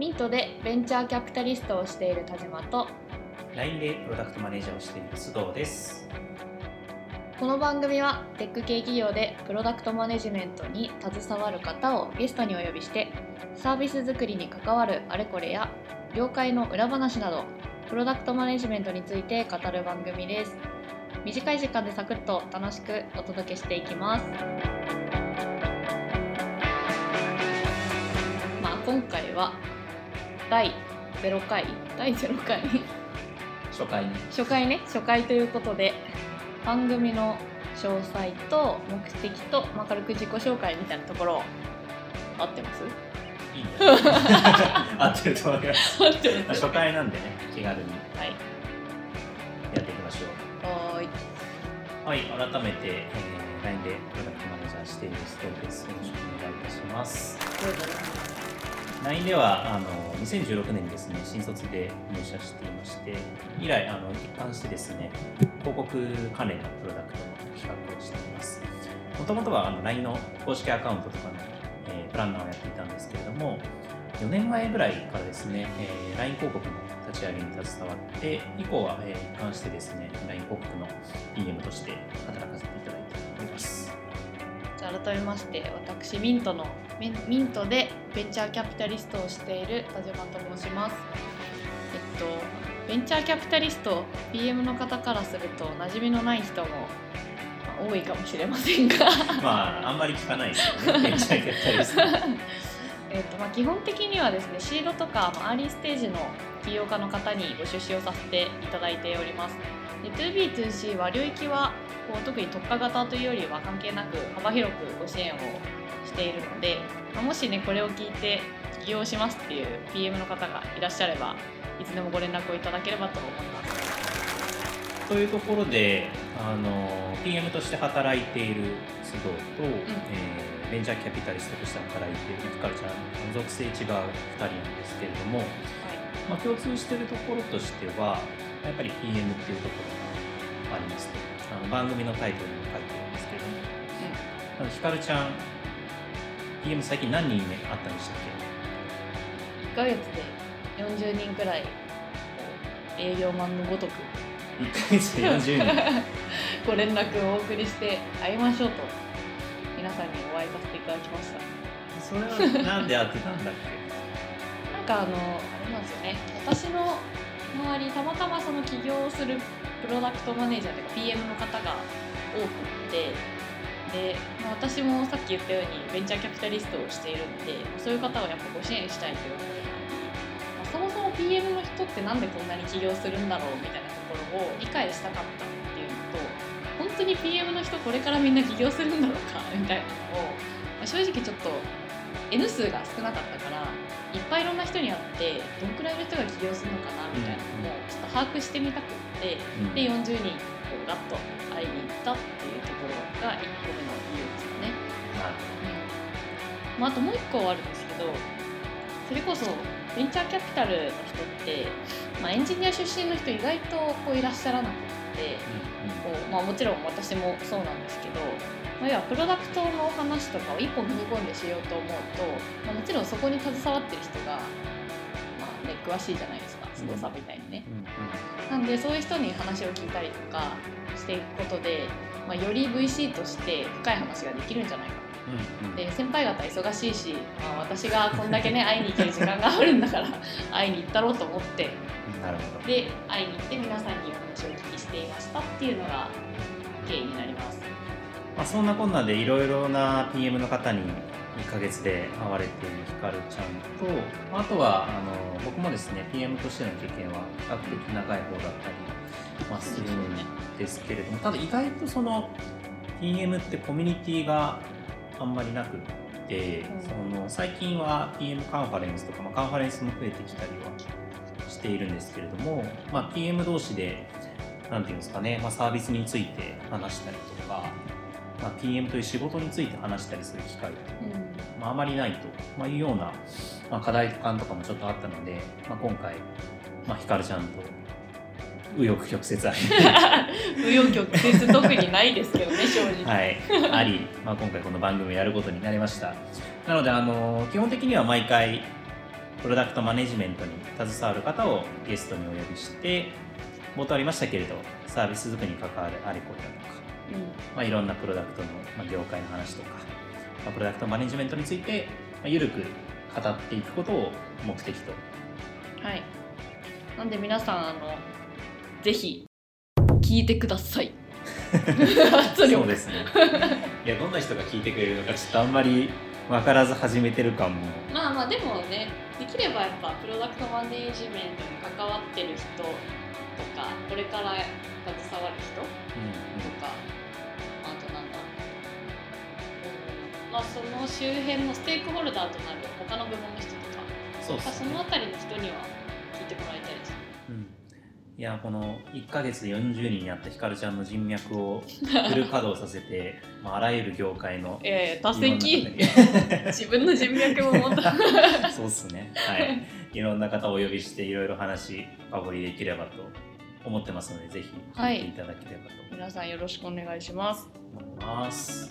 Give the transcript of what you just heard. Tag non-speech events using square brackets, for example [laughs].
ミントでベンチャーキャピタリストをしている田島と LINE でプロダクトマネージャーをしている須藤です。この番組はテック系企業でプロダクトマネジメントに携わる方をゲストにお呼びしてサービス作りに関わるあれこれや業界の裏話などプロダクトマネジメントについて語る番組です。短い時間でサクッと楽しくお届けしていきます。まあ今回は第0回第0回。初回に初回ね初回ということで番組の詳細と目的と、まあ、軽く自己紹介みたいなところ合ってます？いいんじゃない合ってると思います。合ってる。初回なんでね気軽にはい。やっていきましょはーい。うはい改めて、えー、LINE でプロダクトマネージャーしている須藤です。よろしくお願いいたします。LINE ではあの2016年にですね新卒で入社していまして以来あの一貫してですね広告関連のプロダクトの企画をしています。もともとはあの LINE の公式アカウントとかの、えープランナーをやっていたんですけれども4年前ぐらいからですね、えー LINE 広告の立ち上げに携わって以降は、えー一貫してですね LINE 広告の PM として働かせていただいております。じゃあ改めまして私ミントのミンミントでベンチャーキャピタリストをしている田島と申します。えっとベンチャーキャピタリスト PM の方からすると馴染みのない人もまあ多いかもしれませんが。[laughs] まああんまり聞かないですよねベンチャーキャピタリスト [laughs] えっとまあ基本的にはですねシードとか、ま、アーリーステージの起業家の方にご出資をさせていただいております。2B2C は領域はこう特に特化型というよりは関係なく幅広くご支援をしているので、まあもしねこれを聞いて起業しますっていう PM の方がいらっしゃればいつでもご連絡をいただければと思います。というところであの PM として働いている須藤と、えーベンチャーキャピタリストとして働いているひかるちゃん属性違う2人なんですけれども、はい。まあ、共通しているところとしてはやっぱり PM っていうところがありますと。あの番組のタイトルにも書いてるんですけれども。あのひかるちゃん PM 最近何人目あったんでしたっ1ヶ月で40人くらい営業マンのごとくけ1ヶ月で40人。[laughs] ご連絡をお送りして会いましょうと皆さんにお会いさせていただきました。それはなんで会ってたんだっけ？[laughs] なんかあのあれなんですよね。私の周りたまたまその起業するプロダクトマネージャーというか PM の方が多くってで、まあ、私もさっき言ったようにベンチャーキャピタリストをしているんでそういう方をやっぱご支援したいということで、まあ、そもそも PM の人ってなんでこんなに起業するんだろうみたいなところを理解したかったっていうのと本当に PM の人これからみんな起業するんだろうか [laughs] みたいなのを、まあ正直ちょっと N 数が少なかったからいっぱいいろんな人に会ってどんくらいの人が起業するのかなみたいなのもちょっと把握してみたくってうん。で40人こうガッと会いに行ったっていうところが1個目の理由ですかね。まあ、あともう1個あるんですけどそれこそベンチャーキャピタルの人って、まあ、エンジニア出身の人意外とこういらっしゃらなくって。こうまあ、もちろん私もそうなんですけど、まあ、要はプロダクトの話とかを一本踏み込んでしようと思うと、まあ、もちろんそこに携わってる人が、まあね、詳しいじゃないですか須藤さんみたいにね。なんでそういう人に話を聞いたりとかしていくことで、まあ、より VC として深い話ができるんじゃないかうんうん。で先輩方忙しいし、まあ、私がこんだけね会いに行ける時間があるんだから [laughs] 会いに行ったろうと思って。なるほど。で会いに行って皆さんにお話をお聞きしていましたっていうのが経緯になります。まあ、そんなこんなでいろいろな PM の方に1ヶ月で会われているひかるちゃんとあとはあの僕もですね PM としての経験は比較的長い方だったり、まあ、するんですけれどもただ意外とその PM ってコミュニティがあんまりなくって、うん。その最近は PM カンファレンスとか、まあ、カンファレンスも増えてきたりはしているんですけれども、まあ、PM 同士でなんていうんですかね、まあ、サービスについて話したりとか、まあ、PM という仕事について話したりする機会ってまあ、あまりないと、まあ、いうような、まあ、課題感とかもちょっとあったので、まあ、今回、まあ、ひかるちゃんと右翼曲折あり。[laughs] 紆余曲折特にないですけどね正直、はい、あり、まあ、今回この番組をやることになりました。なのであの基本的には毎回プロダクトマネジメントに携わる方をゲストにお呼びして冒頭ありましたけれどサービス作りに関わるあれこれだとか、まあ、いろんなプロダクトの、まあ、業界の話とか、まあ、プロダクトマネジメントについて、まあ、緩く語っていくことを目的と。はい。なんで皆さんあのぜひ聞いてください。[laughs] そうですね。いやどんな人が聞いてくれるのかちょっとあんまり分からず始めてる感も。まあまあでもねできればやっぱプロダクトマネージメントに関わってる人とかこれから携わる人とうん。かあとなんだうんまあその周辺のステークホルダーとなる他の部門の人とかそね。その辺りの人には聞いてもらいたいいやこの1ヶ月で40人になったひかるちゃんの人脈をフル稼働させて、[laughs] まあ、あらゆる業界のええ打いろんな席 [laughs] 自分の人脈も持った。[laughs] そうっすね。はい。いろんな方をお呼びしていろいろ話深掘りできればと思ってますのでぜひ聞いていただければと皆さんよろしくお願いします。ます、